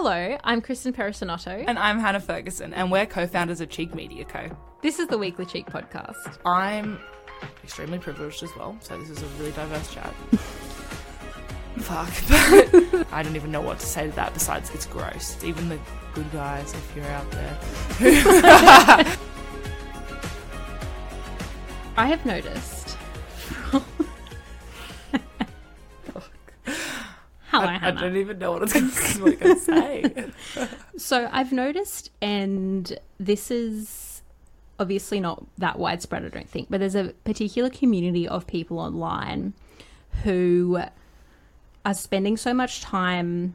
Hello, I'm Kristen Perissinotto. And I'm Hannah Ferguson, and we're co founders of Cheek Media Co. This is the Weekly Cheek podcast. I'm extremely privileged as well, so this is a really diverse chat. Fuck, I don't even know what to say to that besides it's gross. Even the good guys, if you're out there. I have noticed. I, I don't even know what I was going to say. So I've noticed, and this is obviously not that widespread, I don't think, but there's a particular community of people online who are spending so much time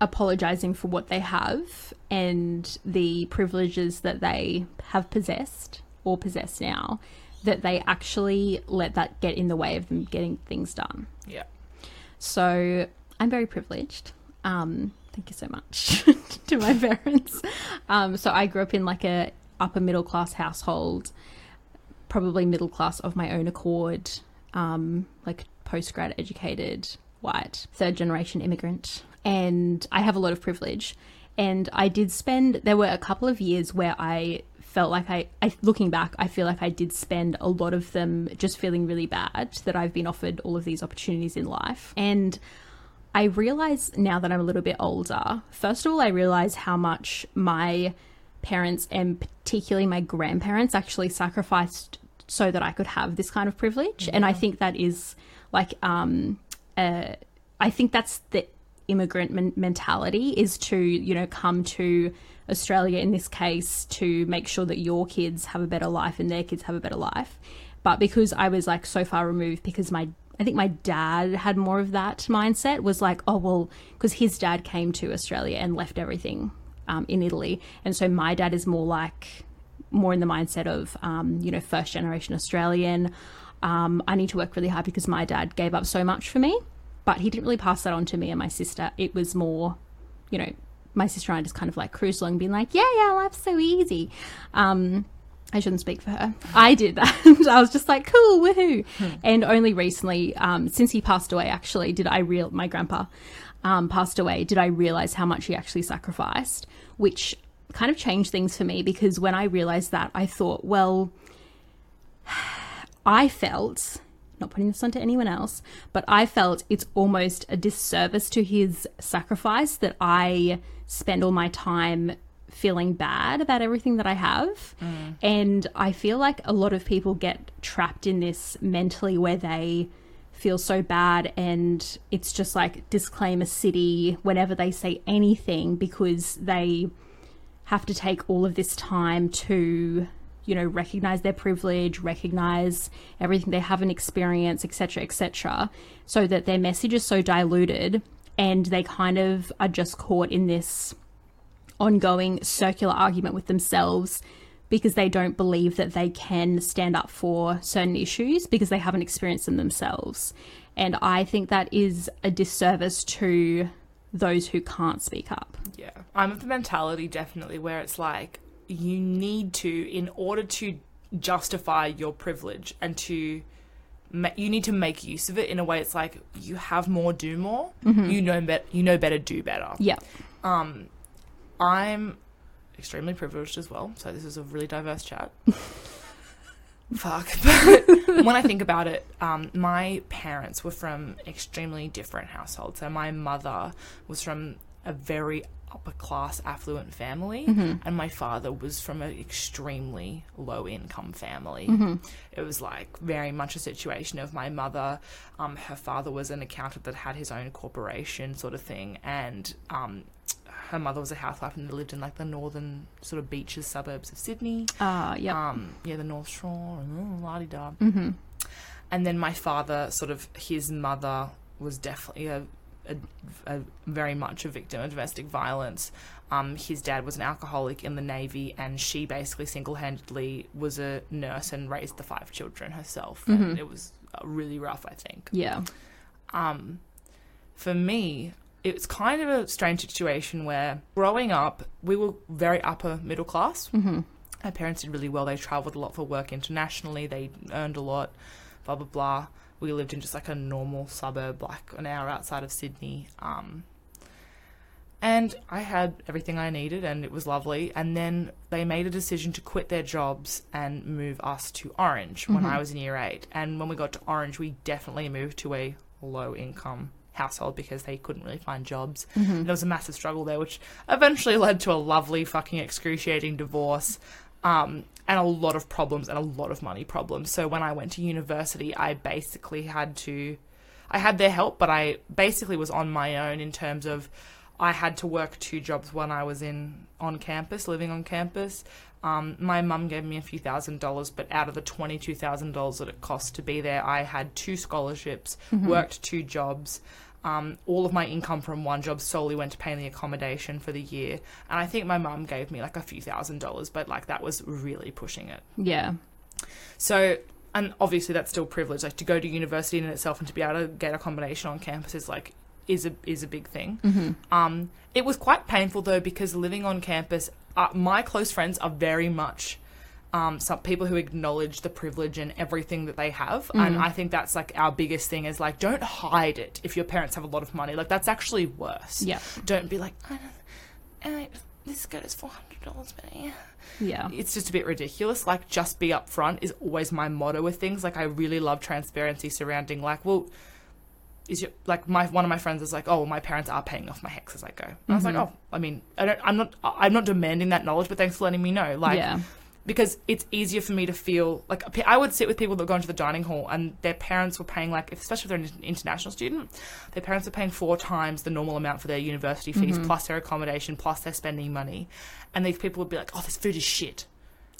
apologizing for what they have and the privileges that they have possessed or possess now that they actually let that get in the way of them getting things done. yeah. So I'm very privileged. Um, thank you so much to my parents. Um, so I grew up in like a upper middle class household, probably middle class of my own accord, um, like post grad educated, white, third generation immigrant, and I have a lot of privilege. And I did spend. There were a couple of years where I felt like I, I looking back i feel like i did spend a lot of them just feeling really bad that i've been offered all of these opportunities in life and i realize now that i'm a little bit older first of all i realize how much my parents and particularly my grandparents actually sacrificed so that i could have this kind of privilege and i think that is like um uh, i think that's the immigrant men- mentality is to you know come to Australia in this case to make sure that your kids have a better life and their kids have a better life. But because I was like so far removed, because my I think my dad had more of that mindset was like, oh well, because his dad came to Australia and left everything um, in Italy, and so my dad is more like more in the mindset of um, you know first generation Australian. Um, I need to work really hard because my dad gave up so much for me, but he didn't really pass that on to me and my sister. It was more, you know, my sister and I just kind of like cruised along, being like, yeah, yeah, life's so easy. Um, I shouldn't speak for her. I did that. I was just like, cool, woohoo. And only recently, um, since he passed away, actually, did I real my grandpa um, passed away, did I realize how much he actually sacrificed, which kind of changed things for me because when I realized that, I thought, well, I felt not putting this onto anyone else, but I felt it's almost a disservice to his sacrifice that I spend all my time feeling bad about everything that I have. Mm. And I feel like a lot of people get trapped in this mentally where they feel so bad and it's just like disclaimer city whenever they say anything because they have to take all of this time to you know recognize their privilege recognize everything they haven't experienced etc etc so that their message is so diluted and they kind of are just caught in this ongoing circular argument with themselves because they don't believe that they can stand up for certain issues because they haven't experienced them themselves and i think that is a disservice to those who can't speak up Yeah. I'm of the mentality definitely where it's like you need to, in order to justify your privilege and to, you need to make use of it in a way it's like you have more, do more. You know better, you know better, do better. yeah Um, I'm extremely privileged as well, so this is a really diverse chat. Fuck. But when I think about it, um, my parents were from extremely different households. So my mother was from a very upper class affluent family and my father was from an extremely low income family it was like very much a situation of my mother um, her father was an accountant that had his own corporation sort of thing and um, her mother was a housewife and they lived in like the northern sort of beaches suburbs of sydney uh yeah um, yeah, the North Shore, and la di da. mm-hmm. And then my father, sort of, his mother was definitely a, a, a very much a victim of domestic violence. Um, his dad was an alcoholic in the navy, and she basically single-handedly was a nurse and raised the five children herself. And it was uh, really rough, I think yeah um, for me, it's kind of a strange situation where growing up, we were very upper middle class. mm-hmm. Our parents did really well. They traveled a lot for work internationally. They earned a lot, blah, blah, blah. We lived in just like a normal suburb, like an hour outside of Sydney. Um, And I had everything I needed, and it was lovely. And then they made a decision to quit their jobs and move us to Orange when I was in year eight. And when we got to Orange, we definitely moved to a low income household because they couldn't really find jobs. And there was a massive struggle there, which eventually led to a lovely, fucking excruciating divorce. Um, and a lot of problems and a lot of money problems. So when I went to university, I basically had to, I had their help, but I basically was on my own in terms of I had to work two jobs when I was in on campus, living on campus. Um, my mum gave me a few thousand dollars, but out of the twenty-two thousand dollars that it cost to be there, I had two scholarships, worked two jobs. Um, all of my income from one job solely went to paying the accommodation for the year, and I think my mum gave me like a few thousand dollars, but like that was really pushing it. Yeah. So, and obviously that's still privilege. Like to go to university in itself and to be able to get accommodation on campus is like is a is a big thing. Um, it was quite painful though because living on campus, uh, my close friends are very much. Um, some people who acknowledge the privilege and everything that they have, and I think that's like our biggest thing is like don't hide it if your parents have a lot of money. Like that's actually worse. Yeah. Don't be like, I don't, I, this skirt is four hundred dollars, Benny Yeah. it's just a bit ridiculous. Like, just be upfront is always my motto with things. Like, I really love transparency surrounding, like, well, is your like my one of my friends is like, oh, my parents are paying off my HECS as I go. And I was like, oh, I mean, I don't, I'm not, I'm not demanding that knowledge, but thanks for letting me know. Like, yeah. because it's easier for me to feel like I would sit with people that go into the dining hall and their parents were paying like, especially if they're an international student, their parents are paying four times the normal amount for their university fees plus their accommodation plus their spending money, and these people would be like, oh, this food is shit.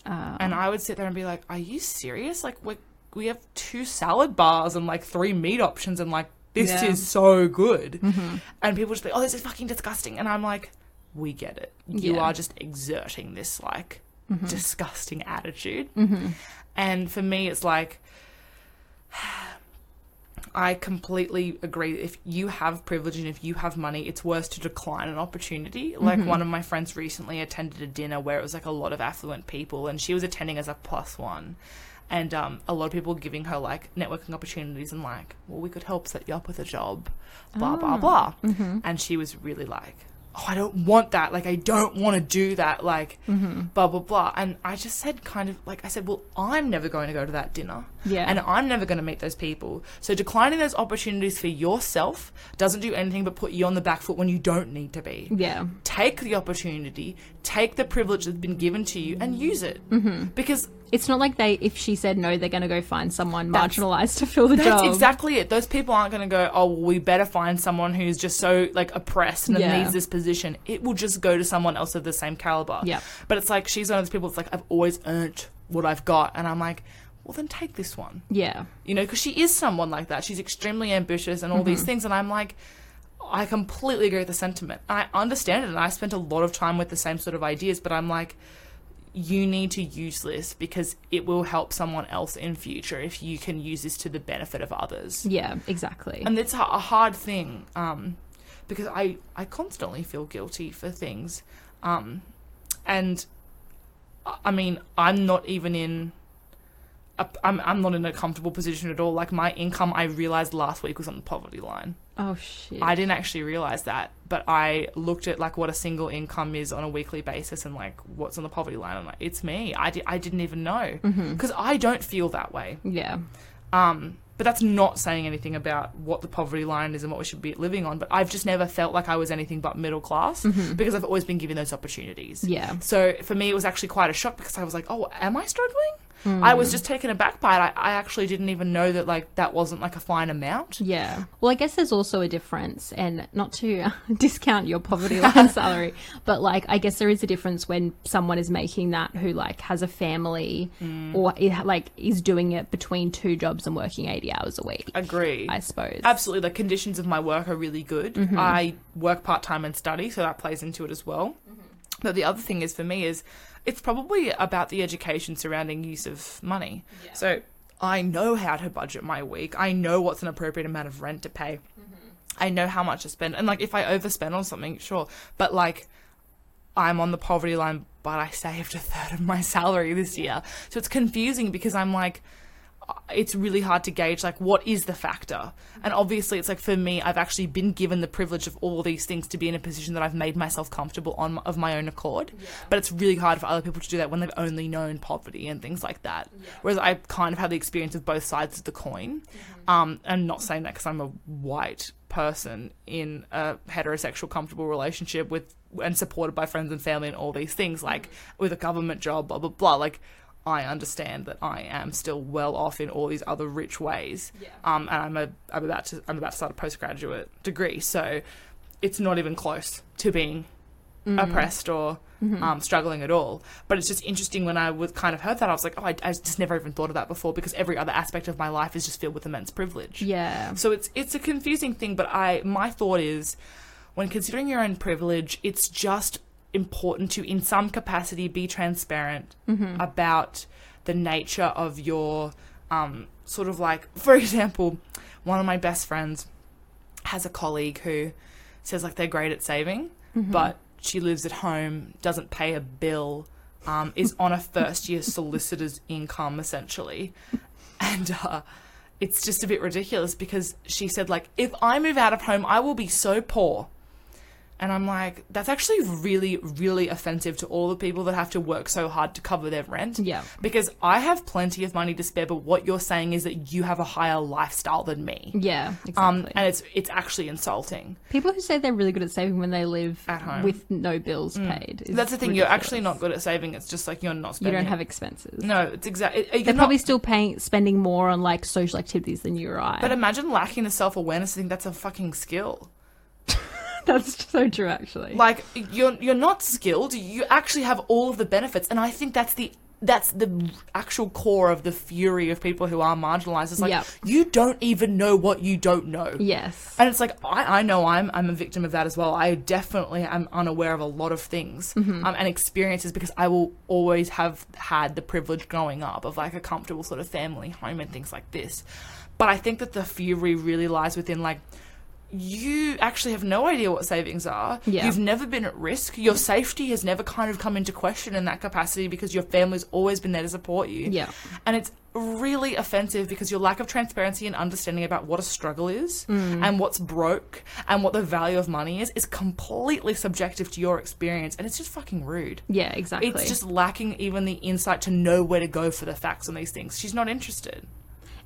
Uh, And I would sit there and be like, "Are you serious? Like we we have two salad bars and like three meat options and like this Yeah. Mm-hmm. is so good." And people just be, "Oh, this is fucking disgusting." And I'm like, "We get it. You Yeah. Mm-hmm. are just exerting this like disgusting attitude." And for me, it's like. I completely agree. If you have privilege and if you have money, it's worse to decline an opportunity. Like one of my friends recently attended a dinner where it was like a lot of affluent people, and she was attending as a plus one, and um, a lot of people giving her like networking opportunities and like, well, we could help set you up with a job, blah blah ah, blah. Mm-hmm. And she was really like, oh, I don't want that. Like, I don't want to do that. Like, mm-hmm. blah blah blah. And I just said, kind of like, I said, well, I'm never going to go to that dinner. Yeah. And I'm never going to meet those people. So declining those opportunities for yourself doesn't do anything but put you on the back foot when you don't need to be. yeah. Take the opportunity, take the privilege that's been given to you, and use it. Mm-hmm. Because It's not like they, if she said no, they're going to go find someone marginalized to fill the that's job. That's exactly it. Those people aren't going to go, oh, well, we better find someone who's just so like oppressed and Yeah. needs this position. It will just go to someone else of the same caliber. Yeah. But it's like she's one of those people. It's like I've always earned what I've got, and I'm like, well, then take this one. Yeah. you know, because she is someone like that. She's extremely ambitious and all these Mm-hmm. things. And I'm like, I completely agree with the sentiment. And I understand it. And I spent a lot of time with the same sort of ideas, but I'm like, you need to use this because it will help someone else in future if you can use this to the benefit of others. Yeah, exactly. And it's a hard thing um, because I, I constantly feel guilty for things. Um, and I mean, I'm not even in. I'm I'm not in a comfortable position at all. Like my income, I realized last week was on the poverty line. oh, shit. I didn't actually realize that, but I looked at like what a single income is on a weekly basis and like what's on the poverty line. I'm like, it's me. I, di- I didn't even know because I don't feel that way. yeah. Um, but that's not saying anything about what the poverty line is and what we should be living on. But I've just never felt like I was anything but middle class because I've always been given those opportunities. Yeah. So for me, it was actually quite a shock because I was like, oh, am I struggling? I was hmm. just taken aback by it. I, I actually didn't even know that like that wasn't like a fine amount. Yeah. Well, I guess there's also a difference, and not to uh, discount your poverty line salary, but like, I guess there is a difference when someone is making that who like has a family hmm. or i- like is doing it between two jobs and working 80 hours a week, Agree. I suppose. Absolutely, the conditions of my work are really good. Mm-hmm. I work part time and study, so that plays into it as well. Mm-hmm. But the other thing is for me is it's probably about the education surrounding use of money. So I know how to budget my week. I know what's an appropriate amount of rent to pay. Mm-hmm. I know how much to spend. And like if I overspend on something, sure. But like I'm on the poverty line, but I saved a third of my salary this year. So it's confusing because I'm like it's really hard to gauge like what is the factor. And obviously it's like for me i've actually been given the privilege of all these things to be in a position that i've made myself comfortable on of my own accord. But it's really hard for other people to do that when they've only known poverty and things like that. Whereas i kind of had the experience of both sides of the coin. Um and not saying that because i'm a white person in a heterosexual comfortable relationship with and supported by friends and family and all these things like with a government job blah blah blah like I understand that I am still well off in all these other rich ways. Yeah. Um, and I'm a I'm about to I'm about to start a postgraduate degree, so it's not even close to being oppressed or um, struggling at all. But it's just interesting when I was kind of heard that I was like, oh, I, I just never even thought of that before because every other aspect of my life is just filled with immense privilege. Yeah. So it's it's a confusing thing, but I my thought is when considering your own privilege, it's just important to in some capacity be transparent about the nature of your um sort of like for example, one of my best friends has a colleague who says like they're great at saving, but she lives at home, doesn't pay a bill, um, is on a first year solicitor's income essentially. And uh, it's just a bit ridiculous because she said like if I move out of home, I will be so poor. And I'm like, that's actually really, really offensive to all the people that have to work so hard to cover their rent. Yeah. Because I have plenty of money to spare, but what you're saying is that you have a higher lifestyle than me. Yeah, exactly. Um, and it's it's actually insulting. People who say they're really good at saving when they live At home. Mm. with no bills paid. That's the thing. You're actually not good at saving. It's just like you're not You don't have expenses. No, it's exactly. They're not- probably still paying, spending more on like social activities than you or I. But imagine lacking the self awareness. I think that's a fucking skill. That's so true, actually. Like you're you're not skilled. You actually have all of the benefits, and I think that's the that's the actual core of the fury of people who are marginalized. It's like Yep. you don't even know what you don't know. yes. And it's like I, I know I'm I'm a victim of that as well. I definitely am unaware of a lot of things Mm-hmm. um, and experiences because I will always have had the privilege growing up of like a comfortable sort of family home and things like this. But I think that the fury really lies within like you actually have no idea what savings are. Yeah. You've never been at risk. Your safety has never kind of come into question in that capacity because your family's always been there to support you. Yeah. And it's really offensive because your lack of transparency and understanding about what a struggle is mm. and what's broke and what the value of money is is completely subjective to your experience and it's just fucking rude. Yeah, exactly. It's just lacking even the insight to know where to go for the facts on these things. She's not interested.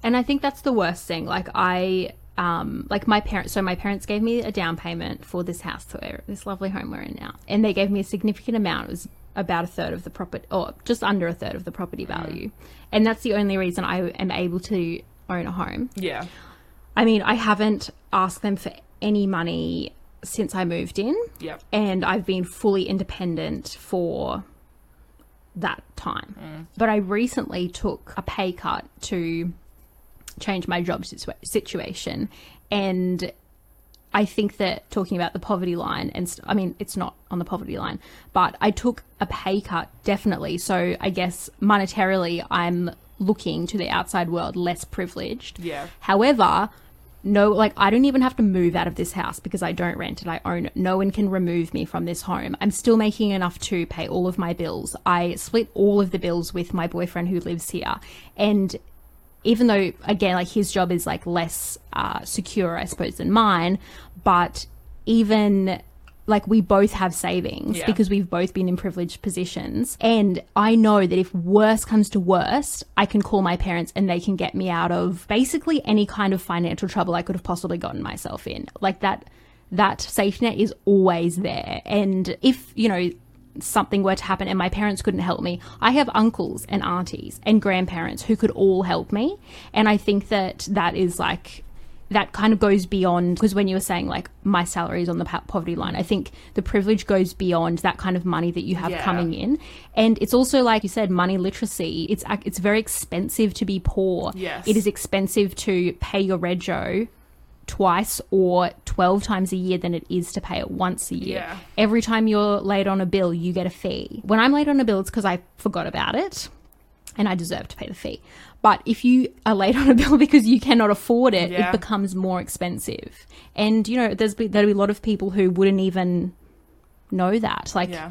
And I think that's the worst thing. Like I um like my parents so my parents gave me a down payment for this house we're this lovely home we're in now. And they gave me a significant amount. It was about a third of the property or just under a third of the property value. And that's the only reason I am able to own a home. Yeah. I mean, I haven't asked them for any money since I moved in. Yep. and I've been fully independent for that time. But I recently took a pay cut to change my job situa- situation, and I think that talking about the poverty line, and st- I mean, it's not on the poverty line, but I took a pay cut definitely. So I guess monetarily, I'm looking to the outside world less privileged. Yeah. However, no, like I don't even have to move out of this house because I don't rent it. I own it. No one can remove me from this home. I'm still making enough to pay all of my bills. I split all of the bills with my boyfriend who lives here. And even though, again, like his job is like less uh, secure, I suppose, than mine, but even like we both have savings Yeah. because we've both been in privileged positions. And I know that if worse comes to worst, I can call my parents and they can get me out of basically any kind of financial trouble I could have possibly gotten myself in. Like that, that safety net is always there. And if, you know, something were to happen and my parents couldn't help me, I have uncles and aunties and grandparents who could all help me. And I think that that is like, that kind of goes beyond because when you were saying like my salary is on the poverty line, I think the privilege goes beyond that kind of money that you have Yeah. coming in, and it's also like you said, money literacy. It's it's very expensive to be poor. Yes. it is expensive to pay your rego twice or 12 times a year than it is to pay it once a year. Yeah. Every time you're late on a bill, you get a fee. When I'm late on a bill, it's because I forgot about it and I deserve to pay the fee. But if you are late on a bill because you cannot afford it, Yeah. it becomes more expensive. And you know, there's be, there'll be a lot of people who wouldn't even know that. Like Yeah.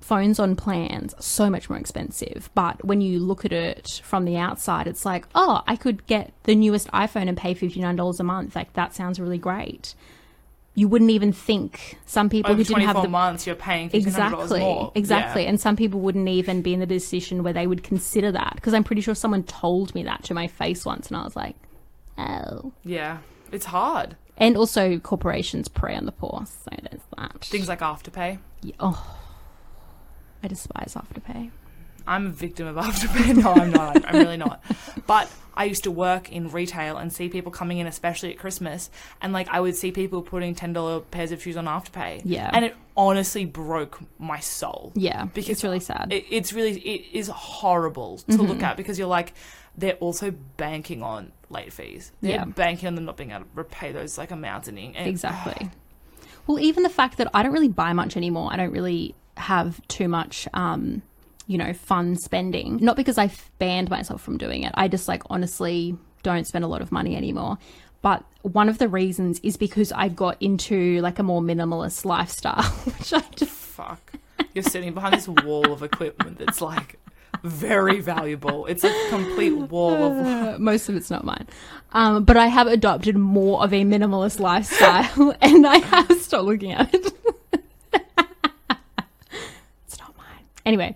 Phones on plans so much more expensive. But when you look at it from the outside, it's like, oh, I could get the newest iPhone and pay $59 a month. Like, that sounds really great. You wouldn't even think some people Over who didn't have the months, you're paying $1,500 exactly more. exactly Yeah. and some people wouldn't even be in the position where they would consider that because i'm pretty sure someone told me that to my face once and i was like oh Yeah. It's hard. and also corporations prey on the poor so there's that Things like Afterpay. Yeah, oh i despise afterpay I'm a victim of Afterpay. No, I'm not. I'm really not. But I used to work in retail and see people coming in, especially at Christmas, and like I would see people putting ten dollar pairs of shoes on Afterpay. Yeah. and it honestly broke my soul. yeah Because it's really sad It, it's really it is horrible to Mm-hmm. look at because you're like they're also banking on late fees. They're Yeah. banking on them not being able to repay those like amounts and, and exactly well even the fact that i don't really buy much anymore i don't really have too much um you know fun spending. Not because i've banned myself from doing it. I just like honestly don't spend a lot of money anymore. But one of the reasons is because i got into like a more minimalist lifestyle which i just fuck. You're sitting behind this wall of equipment that's like very valuable. It's a complete wall of uh, most of it's not mine. Um, but i have adopted more of a minimalist lifestyle and i have stopped looking at it it's not mine anyway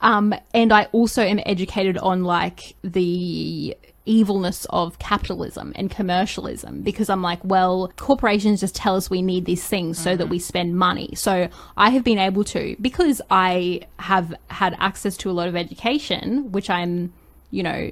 um, and i also am educated on like the evilness of capitalism and commercialism because i'm like well corporations just tell us we need these things so that we spend money so i have been able to because i have had access to a lot of education which i'm you know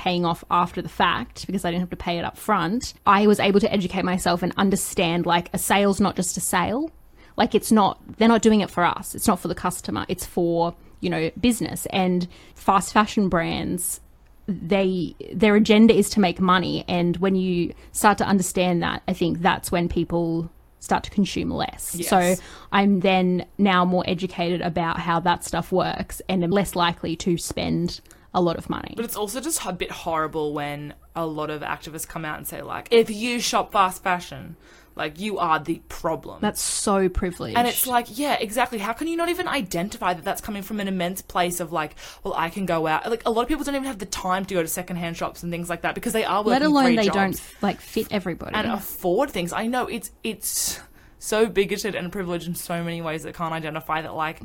paying off after the fact because I didn't have to pay it up front, I was able to educate myself and understand like a sale's not just a sale. Like it's not they're not doing it for us. It's not for the customer. It's for, you know, business and fast fashion brands they their agenda is to make money and when you start to understand that, I think that's when people start to consume less. Yes. So I'm then now more educated about how that stuff works and am less likely to spend a lot of money. But it's also just a bit horrible when a lot of activists come out and say like, if you shop fast fashion, like you are the problem. That's so privileged. and it's like, yeah, exactly. How can you not even identify that that's coming from an immense place of like, well, I can go out. Like a lot of people don't even have the time to go to secondhand shops and things like that because they are working let alone they jobs don't like fit everybody. and afford things. I know it's it's so bigoted and privileged in so many ways that can't identify that like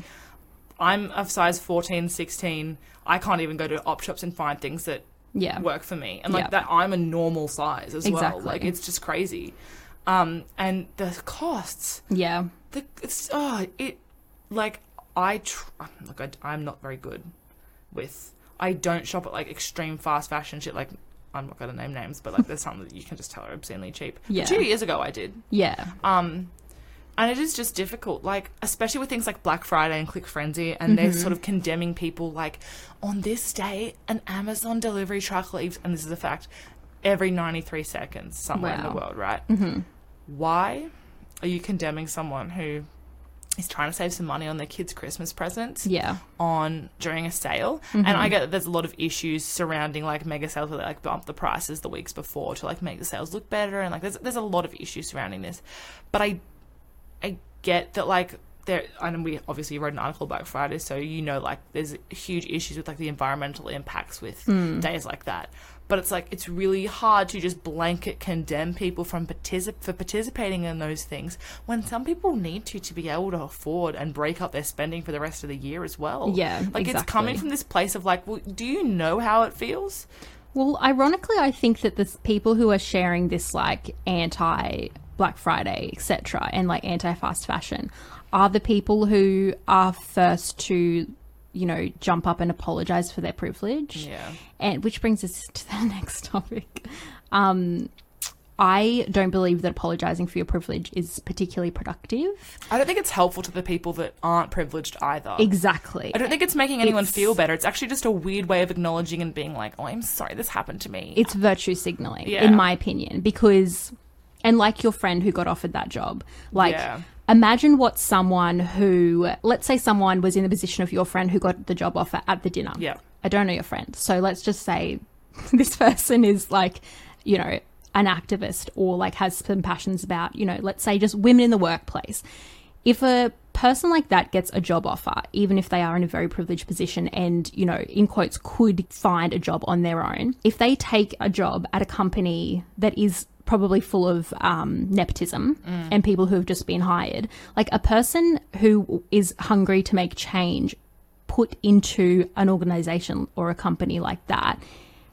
I'm of size 14, 16. I can't even go to op shops and find things that yeah. work for me and like Yeah. that i'm a normal size as well like it's just crazy um and the costs Yeah. the it's oh it like i tr- look I, i'm not very good with i don't shop at like extreme fast fashion shit like i'm not gonna name names but like there's something that you can just tell are obscenely cheap But Yeah. two years ago i did Yeah. um, and it is just difficult, like especially with things like Black Friday and Click Frenzy, and they're sort of condemning people like on this day an Amazon delivery truck leaves, and this is a fact, every ninety three seconds somewhere in the world, right? Mm-hmm. Why are you condemning someone who is trying to save some money on their kids' Christmas presents? Yeah. on during a sale and i mm-hmm. get that there's a lot of issues surrounding like mega sales where they like bump the prices the weeks before to like make the sales look better and like there's, there's a lot of issues surrounding this but i i get that like there and we obviously wrote an article about friday so you know like there's huge issues with like the environmental impacts with mm. days like that but it's like it's really hard to just blanket condemn people from particip- for participating in those things when some people need to to be able to afford and break up their spending for the rest of the year as well. Yeah, like it's coming from this place of like, well, do you know how it feels? Well, ironically, I think that the people who are sharing this like anti Black Friday, etc., and like anti fast fashion are the people who are first to, you know, jump up and apologize for their privilege. Yeah, And which brings us to the next topic. Um, I don't believe that apologizing for your privilege is particularly productive. I don't think it's helpful to the people that aren't privileged either. Exactly. I don't think it's making anyone It's- feel better. It's actually just a weird way of acknowledging and being like, "Oh, I'm sorry, this happened to me." it's virtue signaling Yeah. in my opinion because and like your friend who got offered that job like Yeah. Imagine what someone who let's say someone was in the position of your friend who got the job offer at the dinner. Yeah. i don't know your friend. So let's just say this person is like you know an activist or like has some passions about you know let's say just women in the workplace. If a person like that gets a job offer, even if they are in a very privileged position and, you know, in quotes, could find a job on their own, if they take a job at a company that is probably full of um, nepotism and people who have just been hired, like a person who is hungry to make change put into an organization or a company like that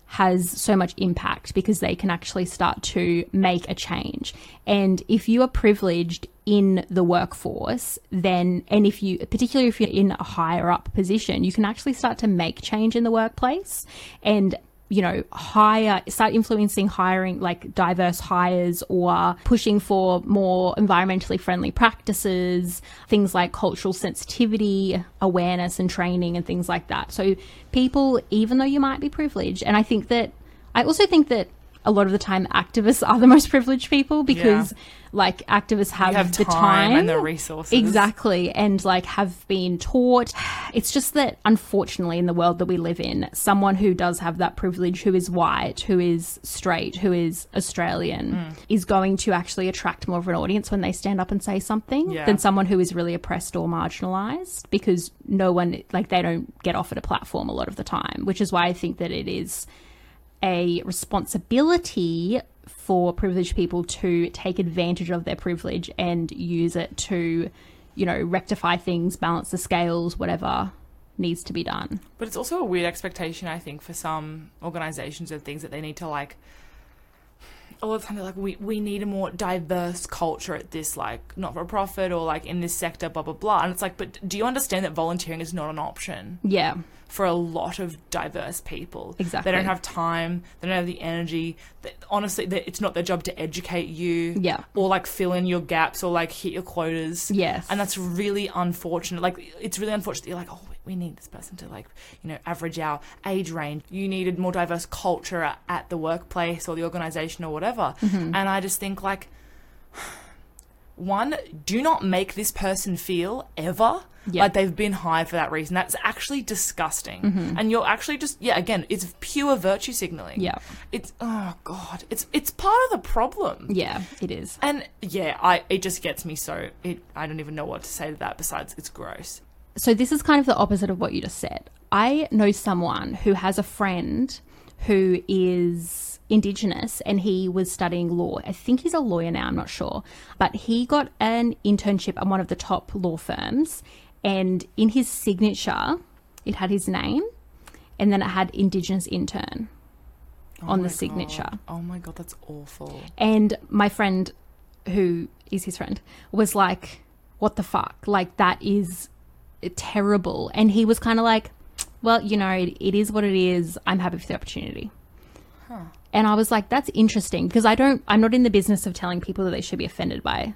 has so much impact because they can actually start to make a change. And if you are privileged in the workforce, then, and if you, particularly if you're in a higher up position, you can actually start to make change in the workplace. And you know, hire, start influencing hiring like diverse hires or pushing for more environmentally friendly practices, things like cultural sensitivity, awareness and training and things like that. So people, even though you might be privileged, and I think that, I also think that a lot of the time activists are the most privileged people because like activists have, have the time time and the resources. Exactly. And like have been taught. It's just that unfortunately in the world that we live in, someone who does have that privilege, who is white, who is straight, who is Australian, Mm. is going to actually attract more of an audience when they stand up and say something Yeah. than someone who is really oppressed or marginalized because no one, like, they don't get offered a platform a lot of the time, which is why I think that it is a responsibility for privileged people to take advantage of their privilege and use it to, you know, rectify things, balance the scales, whatever needs to be done. But it's also a weird expectation, I think, for some organizations and things that they need to like. All the time they're like, we, we need a more diverse culture at this like not for profit or like in this sector, blah blah blah. And it's like, but do you understand that volunteering is not an option Yeah, for a lot of diverse people? Exactly. They don't have time. They don't have the energy. They, honestly, they, it's not their job to educate you. Yeah. Or like fill in your gaps or like hit your quotas. Yes. And that's really unfortunate. Like it's really unfortunate. You're like, oh, we need this person to like, you know, average our age range. You needed more diverse culture at, at the workplace or the organization or whatever. Mm-hmm. And I just think like, one, do not make this person feel ever Yeah. like they've been hired for that reason. That's actually disgusting. And you're actually just yeah, again, it's pure virtue signaling. Mm-hmm. Yeah. It's oh god, it's it's part of the problem. yeah, it is. And yeah, I it just gets me so it I don't even know what to say to that besides it's gross. So this is kind of the opposite of what you just said. I know someone who has a friend who is indigenous and he was studying law. I think he's a lawyer now, I'm not sure. But he got an internship at one of the top law firms and in his signature it had his name and then it had indigenous intern oh on the signature. God. Oh my god, that's awful. And my friend, who is his friend, was like, What the fuck? Like, that is terrible. And he was kind of like, Well, you know, it, it is what it is. I'm happy for the opportunity. And I was like, That's interesting because I don't, I'm not in the business of telling people that they should be offended by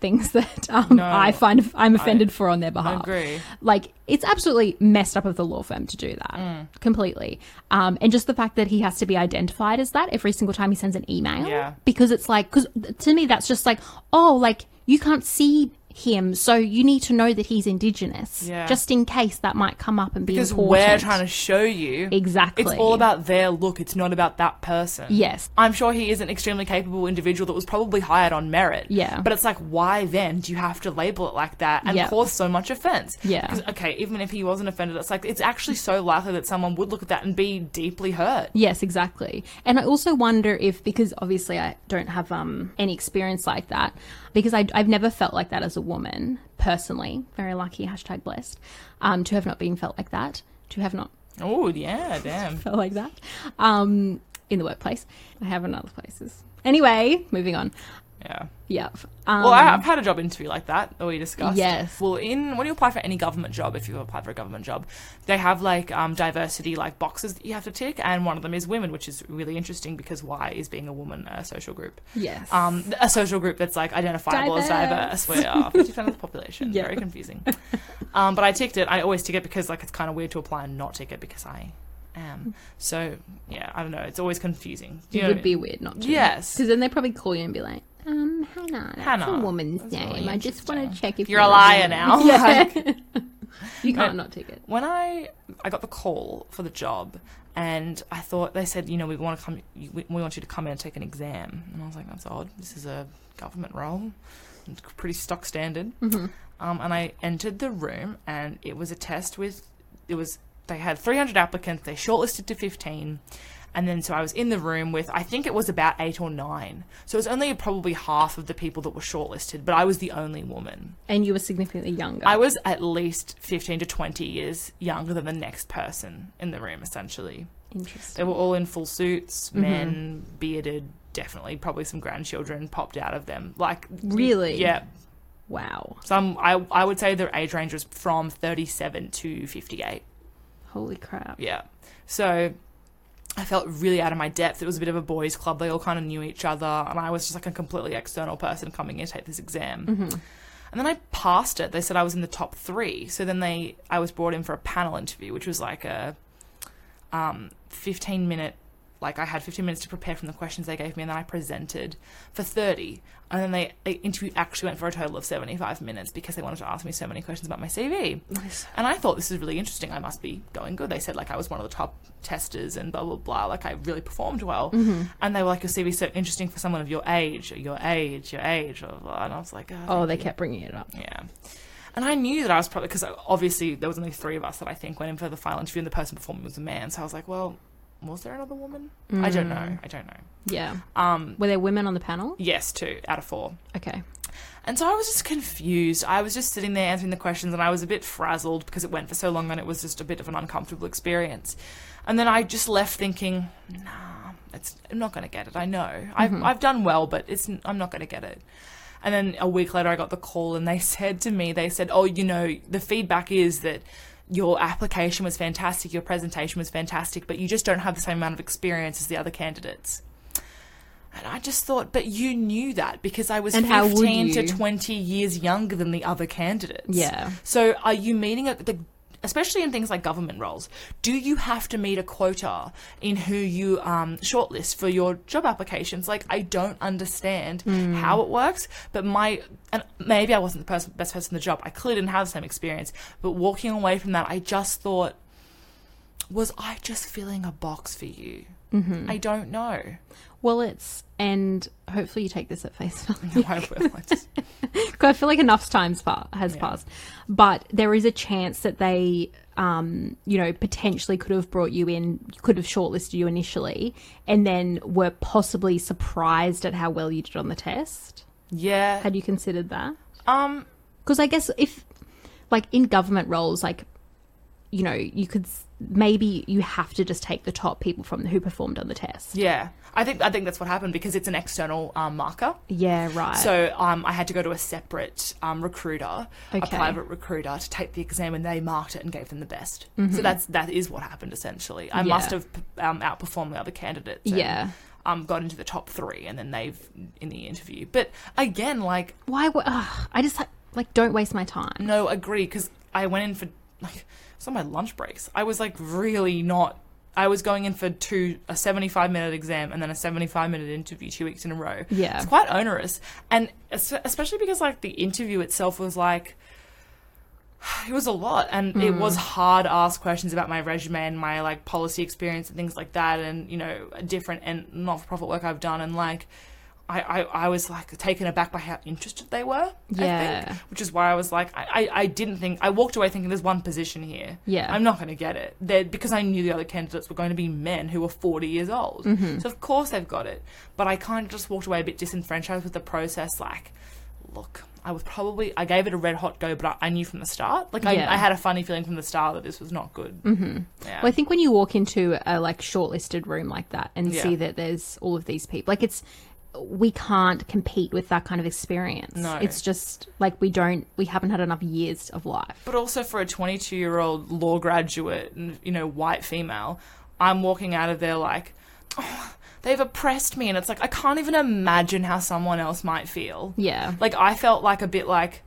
things that um, No, I find I'm offended for on their I behalf agree. like it's absolutely messed up of the law firm to do that Mm. completely um, and just the fact that he has to be identified as that every single time he sends an email Yeah. because it's like because to me that's just like oh like you can't see him so you need to know that he's indigenous Yeah. just in case that might come up and be Because important we're trying to show you exactly it's all about their look, it's not about that person. yes I'm sure he is an extremely capable individual that was probably hired on merit. Yeah. But it's like, why then do you have to label it like that and Yeah. cause so much offense? Yeah. 'Cause, okay, even if he wasn't offended, it's like, it's actually so likely that someone would look at that and be deeply hurt. Yes, exactly. And I also wonder if because obviously I don't have um any experience like that because I I've never felt like that as a woman personally. Very lucky hashtag blessed um to have not been felt like that to have not Oh, yeah, damn. felt like that um in the workplace. I have in other places. Anyway, moving on. Yeah. Yeah. Um, Well, I, I've had a job interview like that that we discussed. Yes. Well, in when you apply for any government job, if you apply for a government job, they have like um, diversity like boxes that you have to tick, and one of them is women, which is really interesting because why is being a woman a social group? yes. Um, a social group that's like identifiable as Diverse. diverse. We are fifty percent of the population. Yeah. Very confusing. Um, but I ticked it. I always tick it because like it's kind of weird to apply and not tick it because I am. So yeah, I don't know. It's always confusing. Do it you know would I be weird not to. Yes. Because then they probably call you and be like, um, Hannah, that's a Hannah, woman's that's name. really I just want to check if You're a liar woman." now. Yeah. You can't not take it. when I I got the call for the job, and I thought they said, you know, we want to come, we we want you to come in and take an exam, and I was like, that's odd. This is a government role, it's pretty stock standard. Um, and I entered the room, and it was a test with. It was they had 300 applicants. They shortlisted to 15, and then so I was in the room with I think it was about eight or nine. So it was only probably half of the people that were shortlisted, but I was the only woman. And you were significantly younger. I was at least 15 to 20 years younger than the next person in the room, essentially. Interesting. They were all in full suits, mm-hmm. men, bearded, definitely, probably some grandchildren popped out of them. Like, Really? Yeah. Wow. Some, I, I would say their age range was from 37 to 58. Holy crap. Yeah. So I felt really out of my depth. It was a bit of a boys' club. They all kind of knew each other, and I was just like a completely external person coming in to take this exam. And then I passed it. They said I was in the top three. So then they, I was brought in for a panel interview, which was like a um, 15 minute. Like I had 15 minutes to prepare from the questions they gave me, and then I presented for 30. And then they, the interview actually went for a total of 75 minutes because they wanted to ask me so many questions about my CV. Nice. And I thought this is really interesting. I must be going good. They said like I was one of the top testers and blah blah blah. Like I really performed well. Mm-hmm. And they were like, "Your CV is so interesting for someone of your age, your age, your age." Blah, blah, blah. And I was like, "Oh, Oh, they you." kept bringing it up. yeah." And I knew that I was probably because obviously there was only three of us that I think went in for the final interview, and the person performing was a man. So I was like, "Well, was there another woman? I don't know. I don't know." Yeah. Um, Were there women on the panel? yes, two out of four. Okay. And so I was just confused. I was just sitting there answering the questions and I was a bit frazzled because it went for so long and it was just a bit of an uncomfortable experience. And then I just left thinking, nah, it's, I'm not going to get it. I know. I've, I've done well, but it's, I'm not going to get it. And then a week later, I got the call and they said to me, they said, oh, you know, the feedback is that your application was fantastic, your presentation was fantastic, but you just don't have the same amount of experience as the other candidates. And I just thought, but you knew that because I was And 15 to 20 years younger than the other candidates. Yeah. So are you meeting a, the especially in things like government roles, do you have to meet a quota in who you um, shortlist for your job applications? Like, I don't understand Hmm. how it works, but my and maybe I wasn't the person, best person in the job. I clearly didn't have the same experience, but walking away from that, I just thought, was I just filling a box for you? Mm-hmm. I don't know. Well, it's and hopefully you take this at face value. No, I will. I just- I feel like enough times pa- has Yeah. passed, but there is a chance that they, um, you know, potentially could have brought you in, could have shortlisted you initially, and then were possibly surprised at how well you did on the test. yeah. Had you considered that? Um. Because I guess if, like, in government roles, like, you know, you could maybe you have to just take the top people from who performed on the test. Yeah. I think I think that's what happened because it's an external um, marker. Yeah, right. So um, I had to go to a separate um, recruiter, a private recruiter, to take the exam, and they marked it and gave them the best. Mm-hmm. So that's that is what happened essentially. I Yeah. must have um, outperformed the other candidates. and, Yeah. Um, got into the top three, and then they've in the interview. But again, like Why? I just like don't waste my time. no, agree because I went in for like some of my lunch breaks. I was like really not. I was going in for two a seventy five minute exam and then a seventy five minute interview two weeks in a row. Yeah. it's quite onerous, and especially because like the interview itself was like. It was a lot, and it hmm. was hard ask questions about my resume and my like policy experience and things like that, and you know, different and not for profit work I've done, and like, I, I, I was like taken aback by how interested they were. I Yeah. think, which is why I was like, I, I, I didn't think I walked away thinking there's one position here. Yeah. I'm not going to get it. They're, because I knew the other candidates were going to be men who were 40 years old. Mm-hmm. So of course they've got it. But I kind of just walked away a bit disenfranchised with the process. Like, look, I was probably I gave it a red hot go, but I, I knew from the start. Like I, Yeah. I had a funny feeling from the start that this was not good. Mm-hmm. Yeah. Well, I think when you walk into a like shortlisted room like that and Yeah. see that there's all of these people, like it's we can't compete with that kind of experience. No. It's just like we don't we haven't had enough years of life. But also for a 22 year old law graduate and, you know, white female, I'm walking out of there like, oh, they've oppressed me. And it's like, I can't even imagine how someone else might feel. Yeah. Like, I felt like a bit like,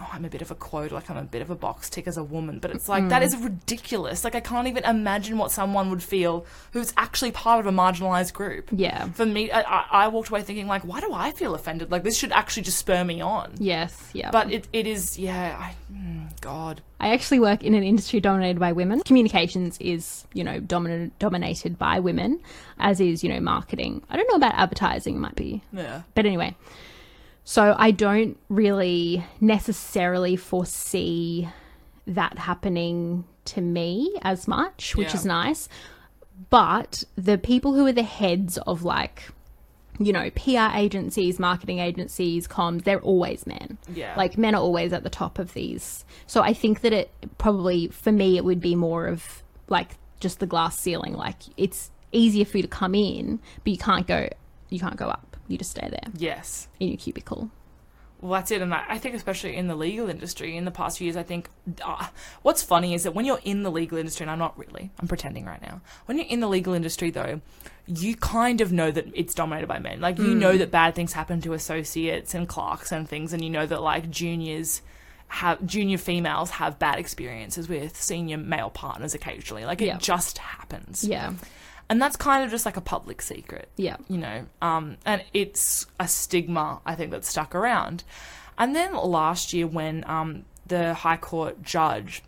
oh, I'm a bit of a quote, like I'm a bit of a box tick as a woman. But it's like, Mm. that is ridiculous. Like, I can't even imagine what someone would feel who's actually part of a marginalized group. Yeah. For me, I, I, walked away thinking, like, why do I feel offended? Like, this should actually just spur me on. Yes. Yeah. But it, it is, yeah, I, mm, God. I actually work in an industry dominated by women. Communications is, you know, dominant, dominated by women, as is, you know, marketing. I don't know about advertising, it might be Yeah. But anyway, So I don't really necessarily foresee that happening to me as much, which Yeah. is nice. But the people who are the heads of like, you know, PR agencies, marketing agencies, comms, they're always men. Yeah. Like men are always at the top of these. So I think that it probably for me it would be more of like just the glass ceiling. Like it's easier for you to come in, but you can't go you can't go up. You just stay there yes. in your cubicle. Well, that's it. And I I think, especially in the legal industry, in the past few years, I think uh, what's funny is that when you're in the legal industry, and I'm not really, I'm pretending right now. When you're in the legal industry, though, you kind of know that it's dominated by men. Like, you know that bad things happen to associates and clerks and things, and you know that, like, juniors. Have, junior females have bad experiences with senior male partners occasionally. Like it just happens. Yeah. And that's kind of just like a public secret Yeah. you know, um, and it's a stigma I think that stuck around. And then last year, when um, the High Court judge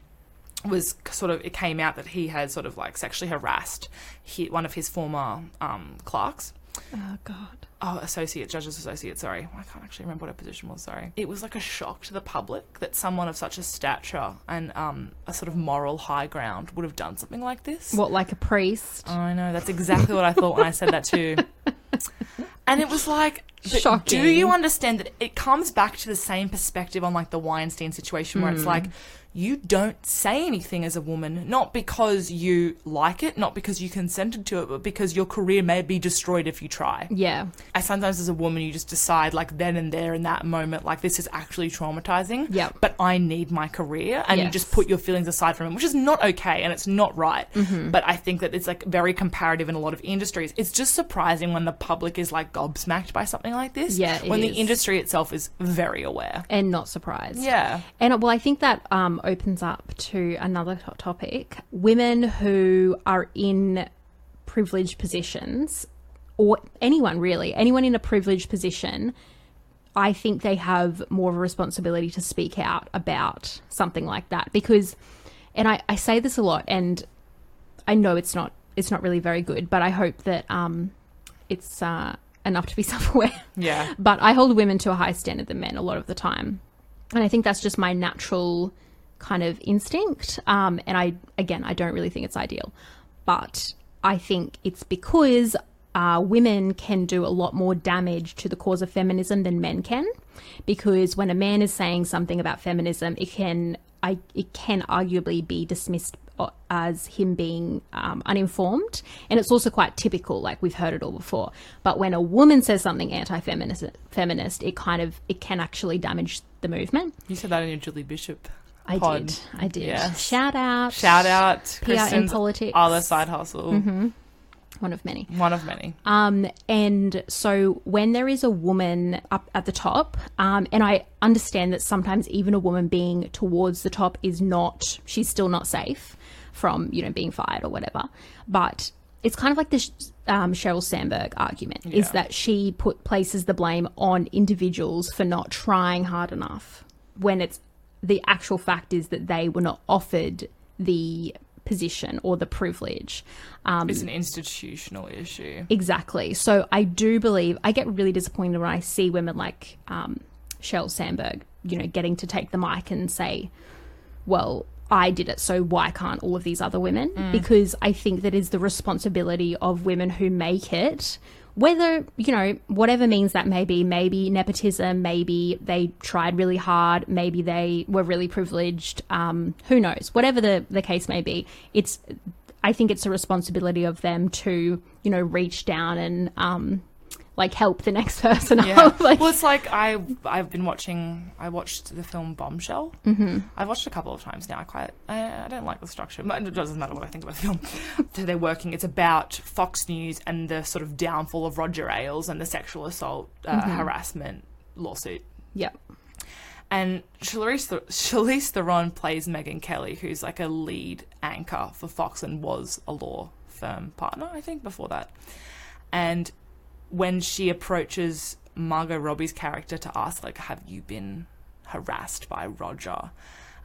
was sort of, it came out that he had sort of like sexually harassed he, one of his former um, clerks. Oh god. Oh, associate, judge's associate, sorry. I can't actually remember what her position was, sorry. It was like a shock to the public that someone of such a stature and um, a sort of moral high ground would have done something like this. What like a priest? I know, that's exactly what I thought when I said that too. And it was like, Shocking. do you understand that it comes back to the same perspective on like the Weinstein situation where Hmm. it's like, you don't say anything as a woman, not because you like it, not because you consented to it, but because your career may be destroyed if you try. Yeah. I sometimes as a woman you just decide like then and there in that moment like this is actually traumatizing. Yeah. But I need my career and you just put your feelings aside from it, which is not okay and it's not right. Mm-hmm. But I think that it's like very comparative in a lot of industries. It's just surprising when the public is like gobsmacked by something like this. Yeah, When the industry itself is very aware. And not surprised. Yeah. And well, I think that um, opens up to another to- topic. Women who are in privileged positions, or anyone really, anyone in a privileged position, I think they have more of a responsibility to speak out about something like that. Because, and I, I say this a lot, and I know it's not it's not really very good, but I hope that um, it's uh, enough to be self aware Yeah. but I hold women to a higher standard than men a lot of the time. And I think that's just my natural kind of instinct. Um, and I, again, I don't really think it's ideal. But I think it's because uh, women can do a lot more damage to the cause of feminism than men can. Because when a man is saying something about feminism, it can, I, it can arguably be dismissed uh, as him being um, uninformed. And it's also quite typical, like we've heard it all before. But when a woman says something anti-feminist, feminist, it kind of it can actually damage the movement. You said that in your Julie Bishop. I pod. did, I did. Yes. Shout out, Shout out PR in Kristen's politics. other side hustle. one of many. One of many. Um, and so when there is a woman up at the top, um, and I understand that sometimes even a woman being towards the top is not, she's still not safe from, you know, being fired or whatever. But it's kind of like this um, Sheryl Sandberg argument is that she put places the blame on individuals for not trying hard enough when it's the actual fact is that they were not offered the position or the privilege. Um, It's an institutional issue. Exactly. So I do believe I get really disappointed when I see women like um, Sheryl Sandberg, you know, getting to take the mic and say, "Well, I did it, so why can't all of these other women?" Because I think that is the responsibility of women who make it. Whether, you know, whatever means that may be, maybe nepotism, maybe they tried really hard, maybe they were really privileged, um, who knows, whatever the, the case may be, it's I think it's a responsibility of them to, you know, reach down and um, like help the next person Yeah. up. like, well, it's like I I've been watching. I watched the film Bombshell. Mm-hmm. I've watched it a couple of times now. I quite I, I don't like the structure. It doesn't matter what I think about the film. so they're working. It's about Fox News and the sort of downfall of Roger Ailes and the sexual assault uh, harassment lawsuit. yeah, And Charlize, Th- Charlize Theron plays Megyn Kelly, who's like a lead anchor for Fox and was a law firm partner, I think, before that. And when she approaches Margot Robbie's character to ask, like, have you been harassed by Roger?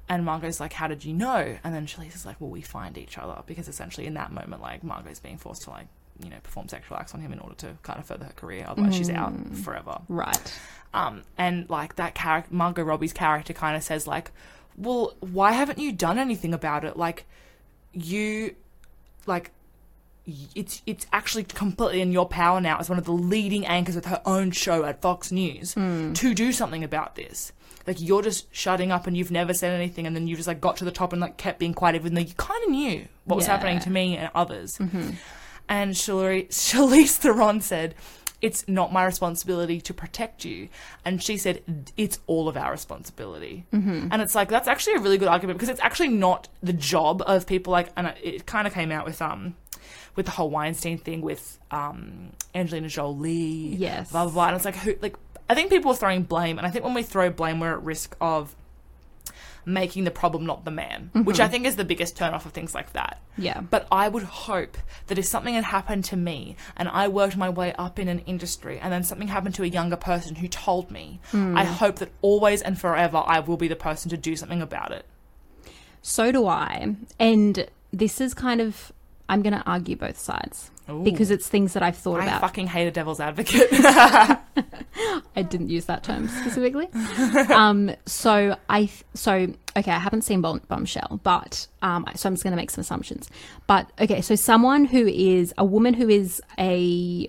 And Margot's like, how did you know? And then Charlize is like, well, we find each other. Because essentially in that moment, like, Margot's being forced to, like, you know, perform sexual acts on him in order to kind of further her career. Otherwise, she's out forever. Right. Um, and like that character, Margot Robbie's character kind of says like, well, why haven't you done anything about it? Like, you, like, it's it's actually completely in your power now as one of the leading anchors with her own show at Fox News to do something about this. Like you're just shutting up and you've never said anything, and then you just like got to the top and like kept being quiet, even though you kind of knew what was Yeah. happening to me and others. And Charlize Charlize Theron said, "It's not my responsibility to protect you," and she said, "It's all of our responsibility." Mm-hmm. And it's like that's actually a really good argument because it's actually not the job of people like, and it kind of came out with um with the whole Weinstein thing with um Angelina Jolie, Yes. blah blah blah. And it's like who like I think people are throwing blame, and I think when we throw blame, we're at risk of making the problem not the man, which I think is the biggest turn off of things like that. Yeah. But I would hope that if something had happened to me and I worked my way up in an industry and then something happened to a younger person who told me, I hope that always and forever I will be the person to do something about it. So do I. And this is kind of, I'm going to argue both sides Ooh. because it's things that I've thought I about. fucking hate a devil's advocate. I didn't use that term specifically. um, so I, th- so okay, I haven't seen Bom- Bombshell, but um, so I'm just going to make some assumptions. But okay, so someone who is a woman who is a,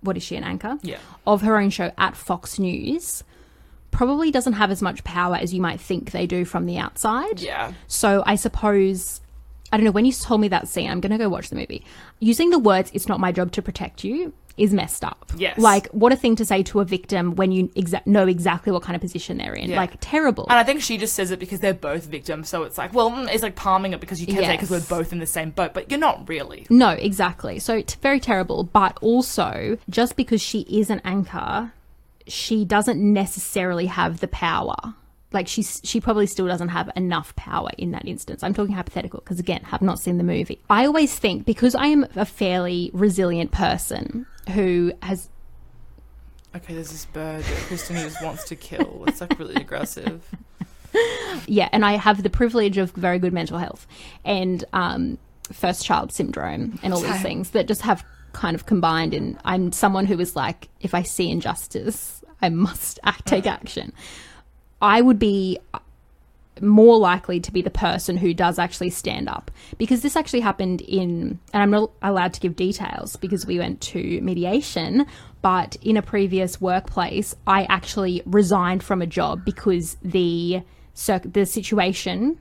what is she, an anchor? yeah. of her own show at Fox News probably doesn't have as much power as you might think they do from the outside. Yeah. So I suppose I don't know when you told me that scene, I'm going to go watch the movie. Using the words it's not my job to protect you is messed up. Yes. Like what a thing to say to a victim when you exa- know exactly what kind of position they're in. Yeah. Like terrible. And I think she just says it because they're both victims. So it's like, well, mm, it's like palming it because you can't say because we're both in the same boat, but you're not really. No, exactly. So it's very terrible. But also, just because she is an anchor, she doesn't necessarily have the power. Like she's she probably still doesn't have enough power in that instance. I'm talking hypothetical because again, have not seen the movie. I always think because I am a fairly resilient person who has Okay, there's this bird that Kristen just wants to kill. It's like really aggressive. yeah, and I have the privilege of very good mental health and um, first child syndrome and all these things that just have kind of combined. And I'm someone who is like, if I see injustice, I must act, take action. I would be more likely to be the person who does actually stand up. Because this actually happened in and I'm not allowed to give details because we went to mediation but in a previous workplace I actually resigned from a job because the the situation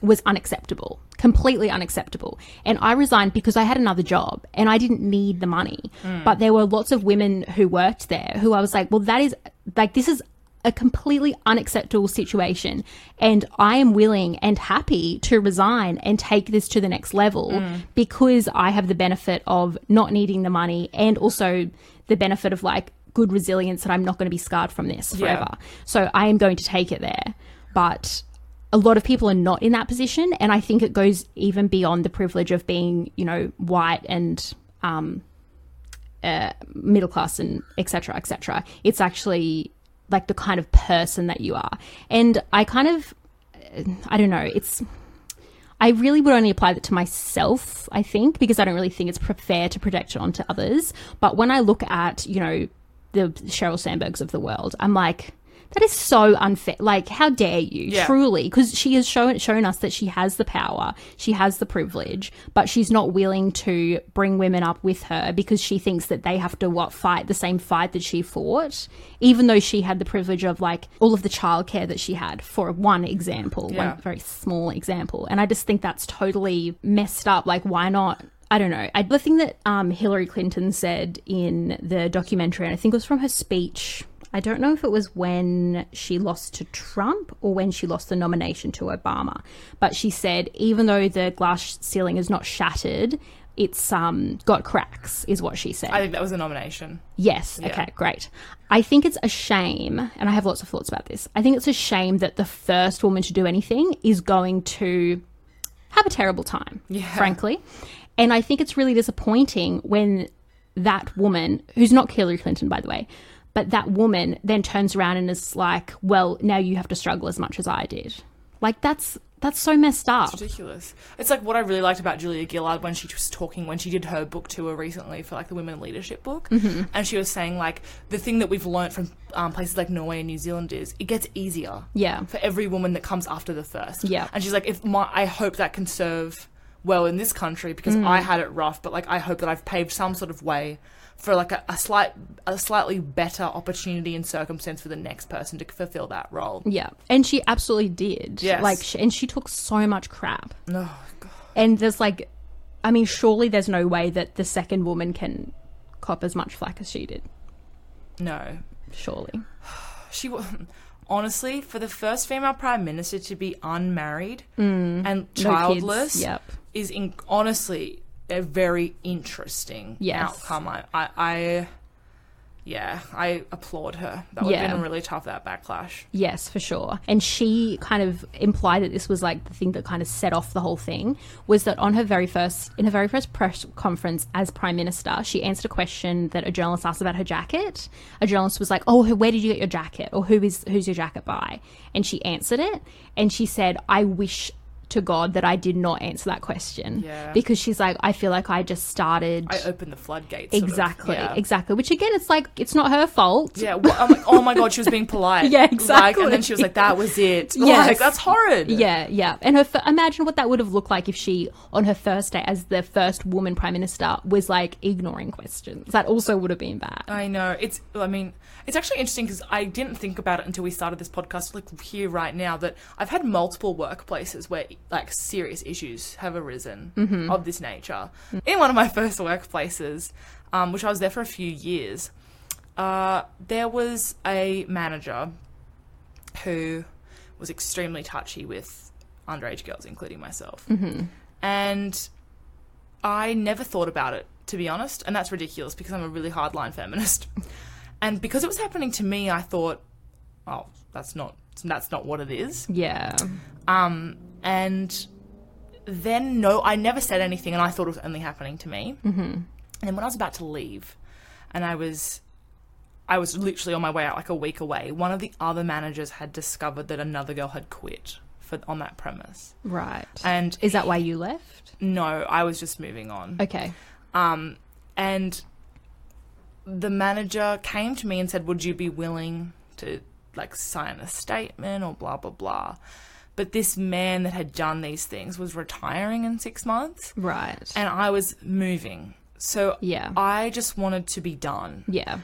was unacceptable completely unacceptable. And i resigned because i had another job and i didn't need the money. Hmm. But there were lots of women who worked there who i was like well that is like this is a completely unacceptable situation and i am willing and happy to resign and take this to the next level because i have the benefit of not needing the money and also the benefit of like good resilience that i'm not going to be scarred from this Yeah. forever so I am going to take it there. But a lot of people are not in that position. And I think it goes even beyond the privilege of being, you know, white and um, uh, middle class and etc cetera, et cetera. It's actually like the kind of person that you are. And I kind of, I don't know, it's. I really would only apply that to myself, I think, because I don't really think it's fair to project it onto others. But when I look at, you know, the Sheryl Sandbergs of the world, I'm like, that is so unfair. Like, how dare you? Yeah. Truly, because she has shown shown us that she has the power, she has the privilege, but she's not willing to bring women up with her because she thinks that they have to what fight the same fight that she fought, even though she had the privilege of like all of the childcare that she had. For one example, Yeah. one very small example, and I just think that's totally messed up. Like, why not? I don't know. I, the thing that um, Hillary Clinton said in the documentary, and I think it was from her speech. I don't know if it was when she lost to Trump or when she lost the nomination to Obama, but she said even though the glass ceiling is not shattered, it's um, got cracks, is what she said. I think that was a nomination. Yes. Yeah. Okay, great. I think it's a shame, and I have lots of thoughts about this. I think it's a shame that the first woman to do anything is going to have a terrible time, Yeah. frankly. And I think it's really disappointing when that woman, who's not Hillary Clinton, by the way, but that woman then turns around and is like, well, now you have to struggle as much as I did. Like, that's That's so messed up. It's ridiculous. It's like what I really liked about Julia Gillard when she was talking when she did her book tour recently for like the women leadership book, Mm-hmm. and she was saying like the thing that we've learned from um, places like Norway and New Zealand is it gets easier Yeah. for every woman that comes after the first. Yeah. and she's like, if my I hope that can serve well in this country because I had it rough, but like I hope that I've paved some sort of way for like a, a slight a slightly better opportunity and circumstance for the next person to fulfill that role. Yeah. And she absolutely did. Yes. Like, she, and she took so much crap. Oh, God. And there's like, I mean, surely there's no way that the second woman can cop as much flack as she did. No, Surely. she honestly for the first female prime minister to be unmarried mm. and No kids. childless Yep. is in, honestly a very interesting Yes. outcome. I, I, I, yeah, I applaud her. That would have been really tough. That backlash. Yes, for sure. And she kind of implied that this was like the thing that kind of set off the whole thing was that on her very first in her very first press conference as prime minister, she answered a question that a journalist asked about her jacket. A journalist was like, "Oh, where did you get your jacket? Or who is who's your jacket by?" And she answered it, and she said, "I wish." To God, that I did not answer that question Yeah. because she's like, I feel like I just started I opened the floodgates. sort of. exactly, Yeah. exactly. Which again, it's like it's not her fault. Yeah, well, I'm like, oh my god, she was being polite. Yeah, Like, exactly. and then she was like, that was it. Yes. Like, that's horrid. Yeah, yeah. And her f- imagine what that would have looked like if she, on her first day as the first woman prime minister, was like ignoring questions. That also would have been bad. I know. It's. I mean, it's actually interesting because I didn't think about it until we started this podcast. Like here right now, that I've had multiple workplaces where like serious issues have arisen of this nature. In one of my first workplaces, um, which I was there for a few years, uh, there was a manager who was extremely touchy with underage girls, including myself, and I never thought about it, to be honest, and that's ridiculous because I'm a really hardline feminist. And because it was happening to me, I thought, oh, that's not that's not what it is. Yeah. Um, and then no, I never said anything, and I thought it was only happening to me. Mm-hmm. And then when I was about to leave, and I was. I was literally on my way out, like a week away. One of the other managers had discovered that another girl had quit for on that premise, Right. and Is that why you left? no, I was just moving on. Okay. Um, and the manager came to me and said, "Would you be willing to like sign a statement or blah blah blah?" But this man that had done these things was retiring in six months, Right. and I was moving, so Yeah. I just wanted to be done, yeah.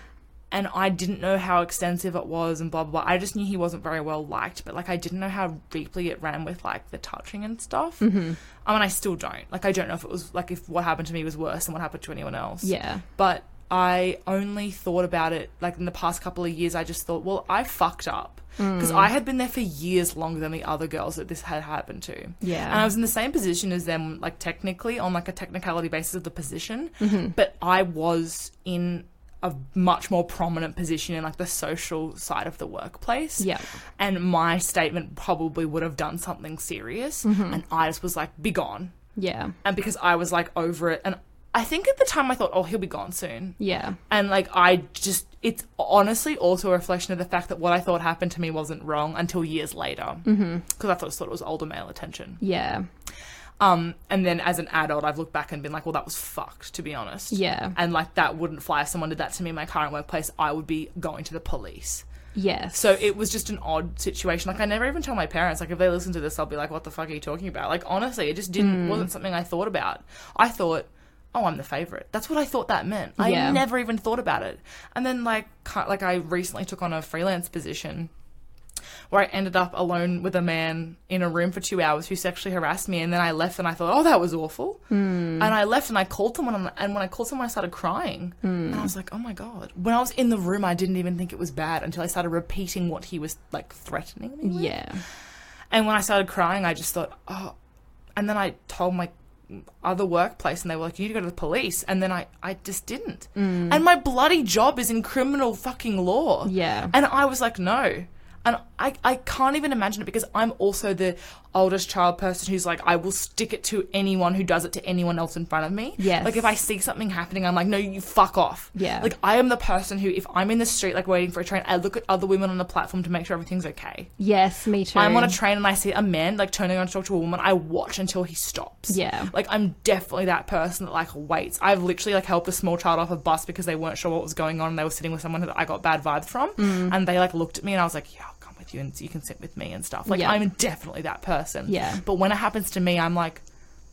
and I didn't know how extensive it was and blah blah. blah. I just knew he wasn't very well liked, but like I didn't know how deeply it ran with like the touching and stuff. Mm-hmm. I mean, I still don't. Like, I don't know if it was like if what happened to me was worse than what happened to anyone else Yeah. but I only thought about it like in the past couple of years. I just thought, well, I fucked up hmm. because I had been there for years longer than the other girls that this had happened to. Yeah. and I was in the same position as them, like technically on like a technicality basis of the position, mm-hmm. but I was in a much more prominent position in like the social side of the workplace. Yeah. and my statement probably would have done something serious, mm-hmm. and I just was like, be gone Yeah. and because I was like over it, and I think at the time I thought, oh, he'll be gone soon, Yeah. and like I just, it's honestly also a reflection of the fact that what I thought happened to me wasn't wrong until years later, because mm-hmm. I thought, thought it was older male attention. Yeah. Um, and then as an adult, I've looked back and been like, well, that was fucked, to be honest. Yeah. And like that wouldn't fly. If someone did that to me in my current workplace, I would be going to the police. Yes. So it was just an odd situation. Like I never even tell my parents. Like if they listen to this, I'll be like, "What the fuck are you talking about?" Like honestly, it just didn't Hmm. wasn't something I thought about. I thought, "Oh, I'm the favorite." That's what I thought that meant. I Yeah. never even thought about it. And then like like I recently took on a freelance position where I ended up alone with a man in a room for two hours who sexually harassed me, and then I left and I thought, "Oh, that was awful." Hmm. And I left and I called someone, and- and when I called someone, I started crying, and I was like, "Oh my god!" When I was in the room, I didn't even think it was bad until I started repeating what he was like threatening me. with. yeah. And when I started crying, I just thought, "Oh," and then I told my other workplace, and they were like, "You need to go to the police," and then I I just didn't. Mm. And my bloody job is in criminal fucking law. Yeah. And I was like, no. And I, I can't even imagine it because I'm also the oldest child person who's like, I will stick it to anyone who does it to anyone else in front of me. Yes. Like if I see something happening, I'm like, no, you fuck off. Yeah. Like I am the person who, if I'm in the street, like waiting for a train, I look at other women on the platform to make sure everything's okay. Yes, me too. I'm on a train and I see a man like turning around to talk to a woman, I watch until he stops. Yeah. Like I'm definitely that person that like waits. I've literally like helped a small child off a bus because they weren't sure what was going on and they were sitting with someone that I got bad vibes from. Mm. And they like looked at me and I was like, Yeah, with you and you can sit with me and stuff. Like Yeah. I'm definitely that person. Yeah. But when it happens to me, I'm like,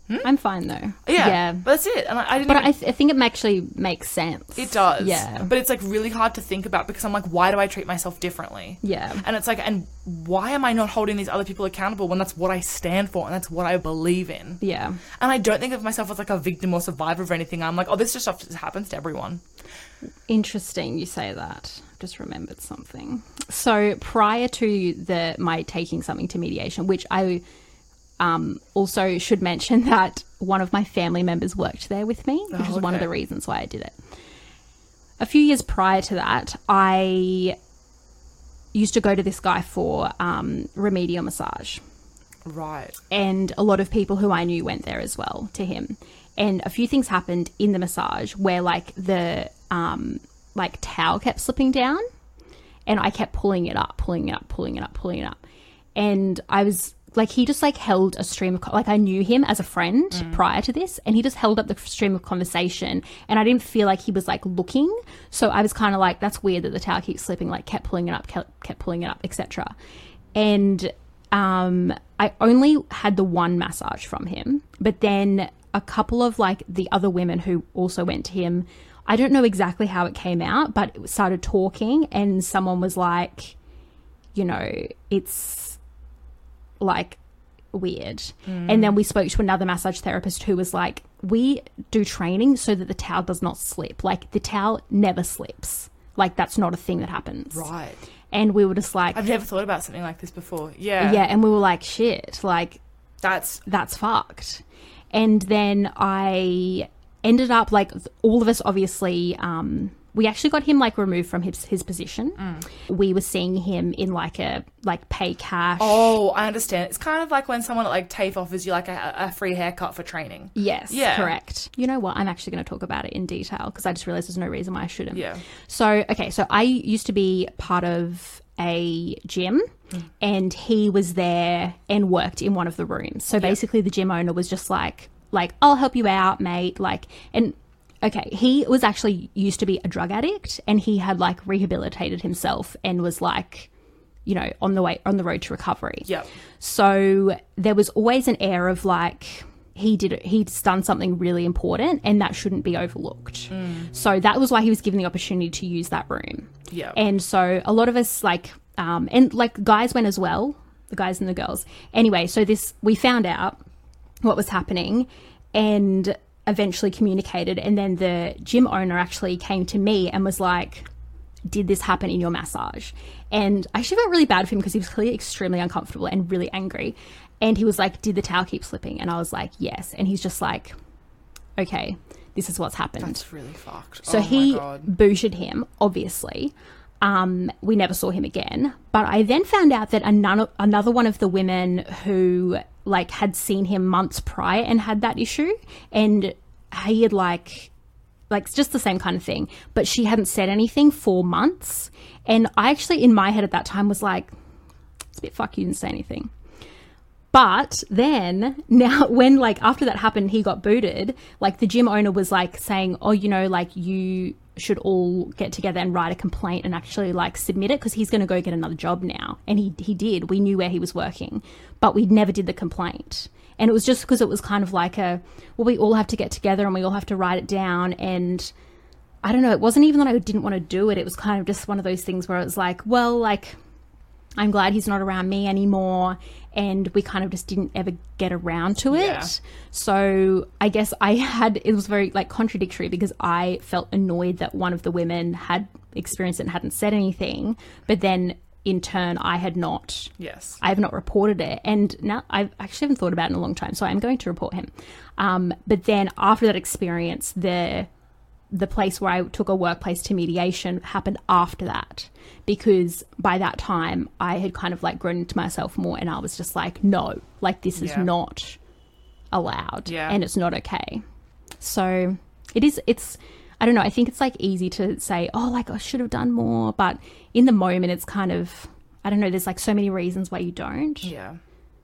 Hmm? I'm fine though. Yeah. Yeah. But that's it. And I, I didn't But even- I, th- I think it actually makes sense. it does. Yeah. But it's like really hard to think about because I'm like, why do I treat myself differently? Yeah. And it's like, and why am I not holding these other people accountable when that's what I stand for and that's what I believe in? Yeah. And I don't think of myself as like a victim or survivor of anything. I'm like, oh, this just stuff just happens to everyone. Interesting you say that. I've just remembered something. So prior to the my taking something to mediation, which I um, also should mention that one of my family members worked there with me, which Oh, is one of the reasons why I did it. A few years prior to that, I used to go to this guy for um, remedial massage. Right. and a lot of people who I knew went there as well to him. And a few things happened in the massage where like the um like towel kept slipping down and I kept pulling it up, pulling it up, pulling it up, pulling it up. And I was like he just like held a stream of like I knew him as a friend prior to this and he just held up the stream of conversation and I didn't feel like he was like looking so I was kind of like that's weird that the towel keeps slipping like kept pulling it up kept, kept pulling it up etc and um, I only had the one massage from him, but then a couple of like the other women who also went to him. I don't know exactly how it came out, but it started talking, and someone was like, you know, it's like weird. And then we spoke to another massage therapist who was like, we do training so that the towel does not slip. Like the towel never slips. Like that's not a thing that happens. Right. And we were just like, I've never thought about something like this before. Yeah. yeah, and we were like, shit, like That's that's fucked. And then I ended up like all of us obviously um we actually got him like removed from his his position. Mm. We were seeing him in like a like pay cash. oh, I understand. It's kind of like when someone at like TAFE offers you like a, a free haircut for training. Yes, Yeah. correct. You know what? I'm actually going to talk about it in detail because I just realized there's no reason why I shouldn't. Yeah. So, okay, so I used to be part of a gym mm. and he was there and worked in one of the rooms. So basically the gym owner was just like like I'll help you out, mate, like and okay, he was actually used to be a drug addict and he had like rehabilitated himself and was like you know, on the way on the road to recovery. Yep. So there was always an air of like he did it, he's done something really important and that shouldn't be overlooked. So that was why he was given the opportunity to use that room. Yep. And so a lot of us like um and like guys went as well, the guys and the girls. Anyway, so this we found out what was happening and eventually communicated and then the gym owner actually came to me and was like did this happen in your massage? And I actually felt really bad for him because he was clearly extremely uncomfortable and really angry. And he was like, Did the towel keep slipping? And I was like, Yes. And he's just like, Okay, this is what's happened. That's really fucked. So oh he booted him, obviously. Um, we never saw him again. But I then found out that another, another one of the women who like had seen him months prior and had that issue, and he had like like just the same kind of thing, but she hadn't said anything for months. And I actually, in my head at that time, was like, it's a bit fuck you didn't say anything. But then now when like after that happened he got booted, like the gym owner was like saying, "Oh, you know, like you should all get together and write a complaint and actually like submit it because he's going to go get another job now." And he he did. We knew where he was working, but we never did the complaint. And it was just because it was kind of like a well, we all have to get together and we all have to write it down and I don't know, it wasn't even that I didn't want to do it. It was kind of just one of those things where it was like, well, like I'm glad he's not around me anymore. And we kind of just didn't ever get around to it. Yeah. So I guess I had, it was very like contradictory because I felt annoyed that one of the women had experienced it and hadn't said anything. But then in turn, I had not Yes. I have not reported it, and now I've actually haven't thought about it in a long time, so I'm going to report him. Um, but then after that experience, the the place where I took a workplace to mediation happened after that because by that time I had kind of like grown into myself more and I was just like, no, like this is Yeah. not allowed Yeah. and it's not okay. So it is, it's, I don't know, I think it's like easy to say, oh, like I should have done more. But in the moment, it's kind of, I don't know, there's like so many reasons why you don't, Yeah.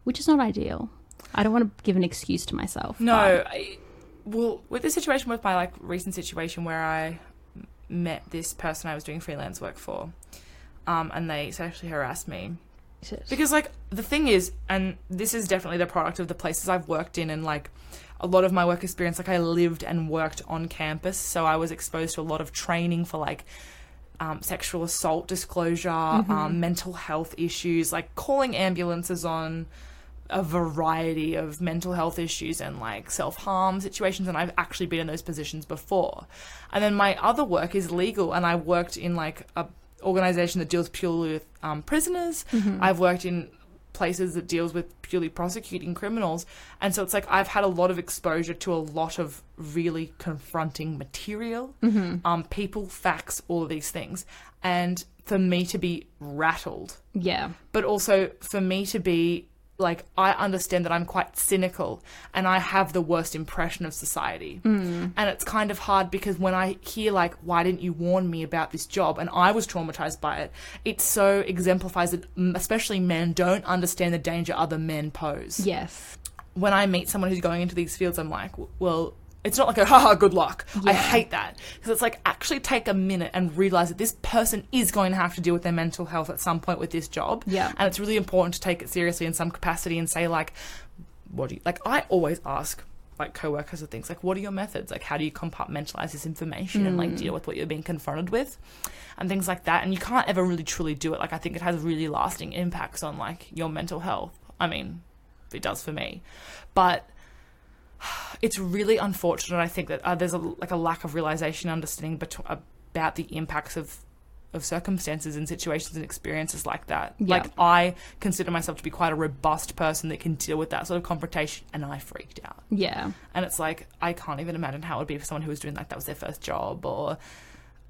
which is not ideal. I don't want to give an excuse to myself. No, I, well, with the situation with my like recent situation where I met this person I was doing freelance work for, um, and they sexually harassed me because like the thing is, and this is definitely the product of the places I've worked in, and like a lot of my work experience, like I lived and worked on campus, so I was exposed to a lot of training for like. Um, sexual assault disclosure, um, mental health issues, like calling ambulances on a variety of mental health issues and like self harm situations, and I've actually been in those positions before. And then my other work is legal, and I worked in like a organization that deals purely with um, prisoners. I've worked in places that deals with purely prosecuting criminals, and so it's like I've had a lot of exposure to a lot of really confronting material, um, people, facts, all of these things, and for me to be rattled yeah. but also for me to be like I understand that I'm quite cynical and I have the worst impression of society. Mm. And it's kind of hard because when I hear like why didn't you warn me about this job and I was traumatized by it, it so exemplifies that especially men don't understand the danger other men pose. Yes. When I meet someone who's going into these fields I'm like, well, it's not like a haha good luck. I hate that because it's like actually take a minute and realize that this person is going to have to deal with their mental health at some point with this job. Yeah. And it's really important to take it seriously in some capacity and say like, what do you like? I always ask like coworkers or things like, what are your methods? Like, how do you compartmentalize this information and like deal mm. with what you're being confronted with, and things like that. And you can't ever really truly do it. Like, I think it has really lasting impacts on like your mental health. I mean, it does for me, but it's really unfortunate. I think that uh, there's a like a lack of realization, understanding bet- about the impacts of of circumstances and situations and experiences like that. Yeah. Like I consider myself to be quite a robust person that can deal with that sort of confrontation, and I freaked out. Yeah. And it's like I can't even imagine how it would be for someone who was doing like that was their first job or.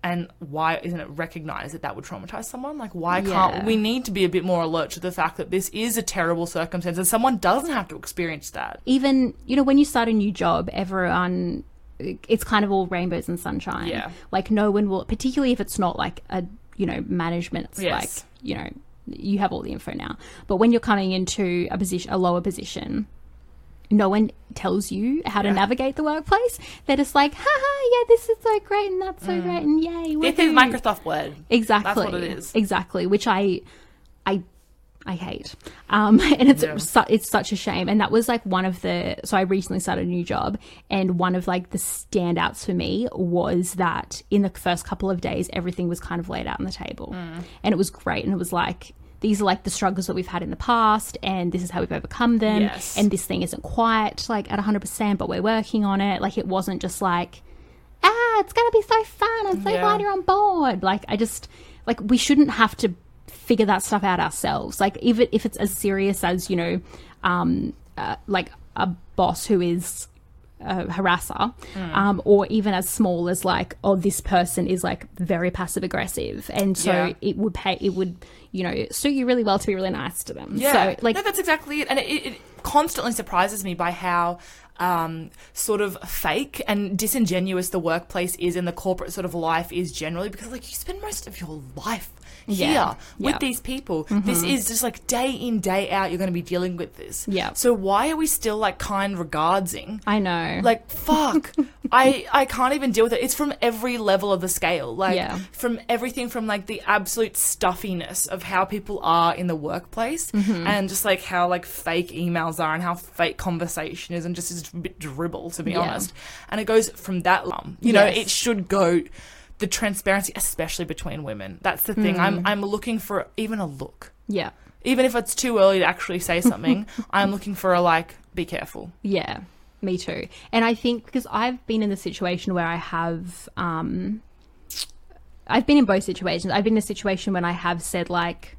And why isn't it recognized that that would traumatize someone? Like, why Yeah. can't we need to be a bit more alert to the fact that this is a terrible circumstance and someone doesn't have to experience that? even you know when you start a new job everyone it's kind of all rainbows and sunshine Yeah. like no one will particularly if it's not like a you know management Yes. like you know you have all the info now but when you're coming into a position a lower position no one tells you how to navigate the workplace they're just like haha yeah this is so great and that's so great and yay This is. Microsoft Word. Exactly. That's what it is. Exactly, which I, I, I hate. Um, and it's Yeah. su- it's such a shame. And that was like one of the. So I recently started a new job, and one of like the standouts for me was that in the first couple of days, everything was kind of laid out on the table, Mm. and it was great. And it was like. These are like the struggles that we've had in the past, and this is how we've overcome them. Yes. And this thing isn't quite like at 100%, but we're working on it. Like, it wasn't just like, ah, it's going to be so fun. I'm so Yeah. glad you're on board. Like, I just, like, we shouldn't have to figure that stuff out ourselves. Like, even if it's as serious as, you know, um, uh, like a boss who is a harasser, Mm. um, or even as small as like, oh, this person is like very passive aggressive, and so Yeah. it would pay, it would, you know, suit you really well to be really nice to them. Yeah, So like, no, that's exactly it. And it, it constantly surprises me by how um, sort of fake and disingenuous the workplace is and the corporate sort of life is generally because like you spend most of your life here Yeah, with yeah. these people. This is just like day in day out. You're going to be dealing with this. Yeah. So why are we still like kind regardsing? I know, Like fuck, I I can't even deal with it. It's from every level of the scale, like Yeah. from everything from like the absolute stuffiness of how people are in the workplace, Mm-hmm. and just like how like fake emails are and how fake conversation is, and just is a bit dribble to be honest. And it goes from that lump. You know, it should go. The transparency, especially between women, that's the thing. Mm. I'm I'm looking for even a look, yeah, even if it's too early to actually say something. I'm looking for a like, be careful. Yeah, me too. And I think because I've been in the situation where I have, um, I've been in both situations. I've been in a situation when I have said like,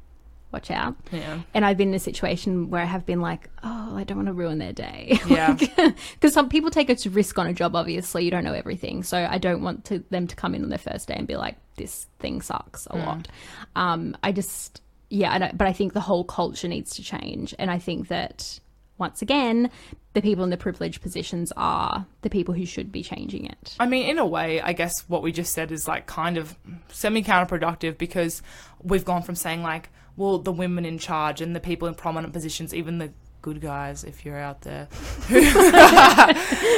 watch out. Yeah. And I've been in a situation where I have been like, oh, I don't want to ruin their day. Yeah. Because some people take a risk on a job, obviously. You don't know everything. So I don't want to, them to come in on their first day and be like, this thing sucks a lot. Um, I just, yeah, I don't, but I think the whole culture needs to change. And I think that, once again, the people in the privileged positions are the people who should be changing it. I mean, in a way, I guess what we just said is like kind of semi counterproductive because we've gone from saying like, well, the women in charge and the people in prominent positions, even the good guys, if you're out there,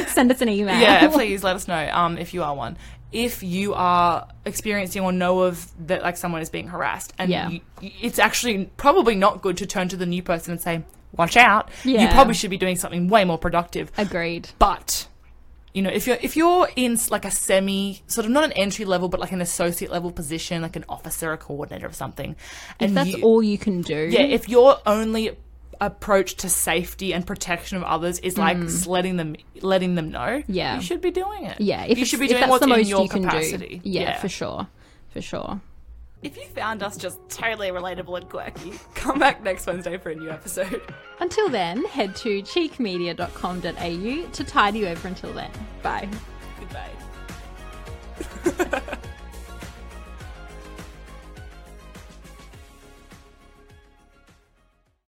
Send us an email. yeah, please let us know um, if you are one. If you are experiencing or know of that, like someone is being harassed, and Yeah. you, it's actually probably not good to turn to the new person and say, "Watch out." Yeah. You probably should be doing something way more productive. Agreed. But you know, if you're if you're in like a semi sort of not an entry level, but like an associate level position, like an officer, a coordinator of something, If that's you, all you can do. yeah, if your only approach to safety and protection of others is like letting them letting them know, Mm. Yeah. you should be doing it. Yeah, if you should be doing that's what's the most in your you can capacity. do. Yeah, for sure, for sure. If you found us just totally relatable and quirky, come back next Wednesday for a new episode. Until then, head to cheekmedia.com.au to tide you over until then. Bye. Goodbye.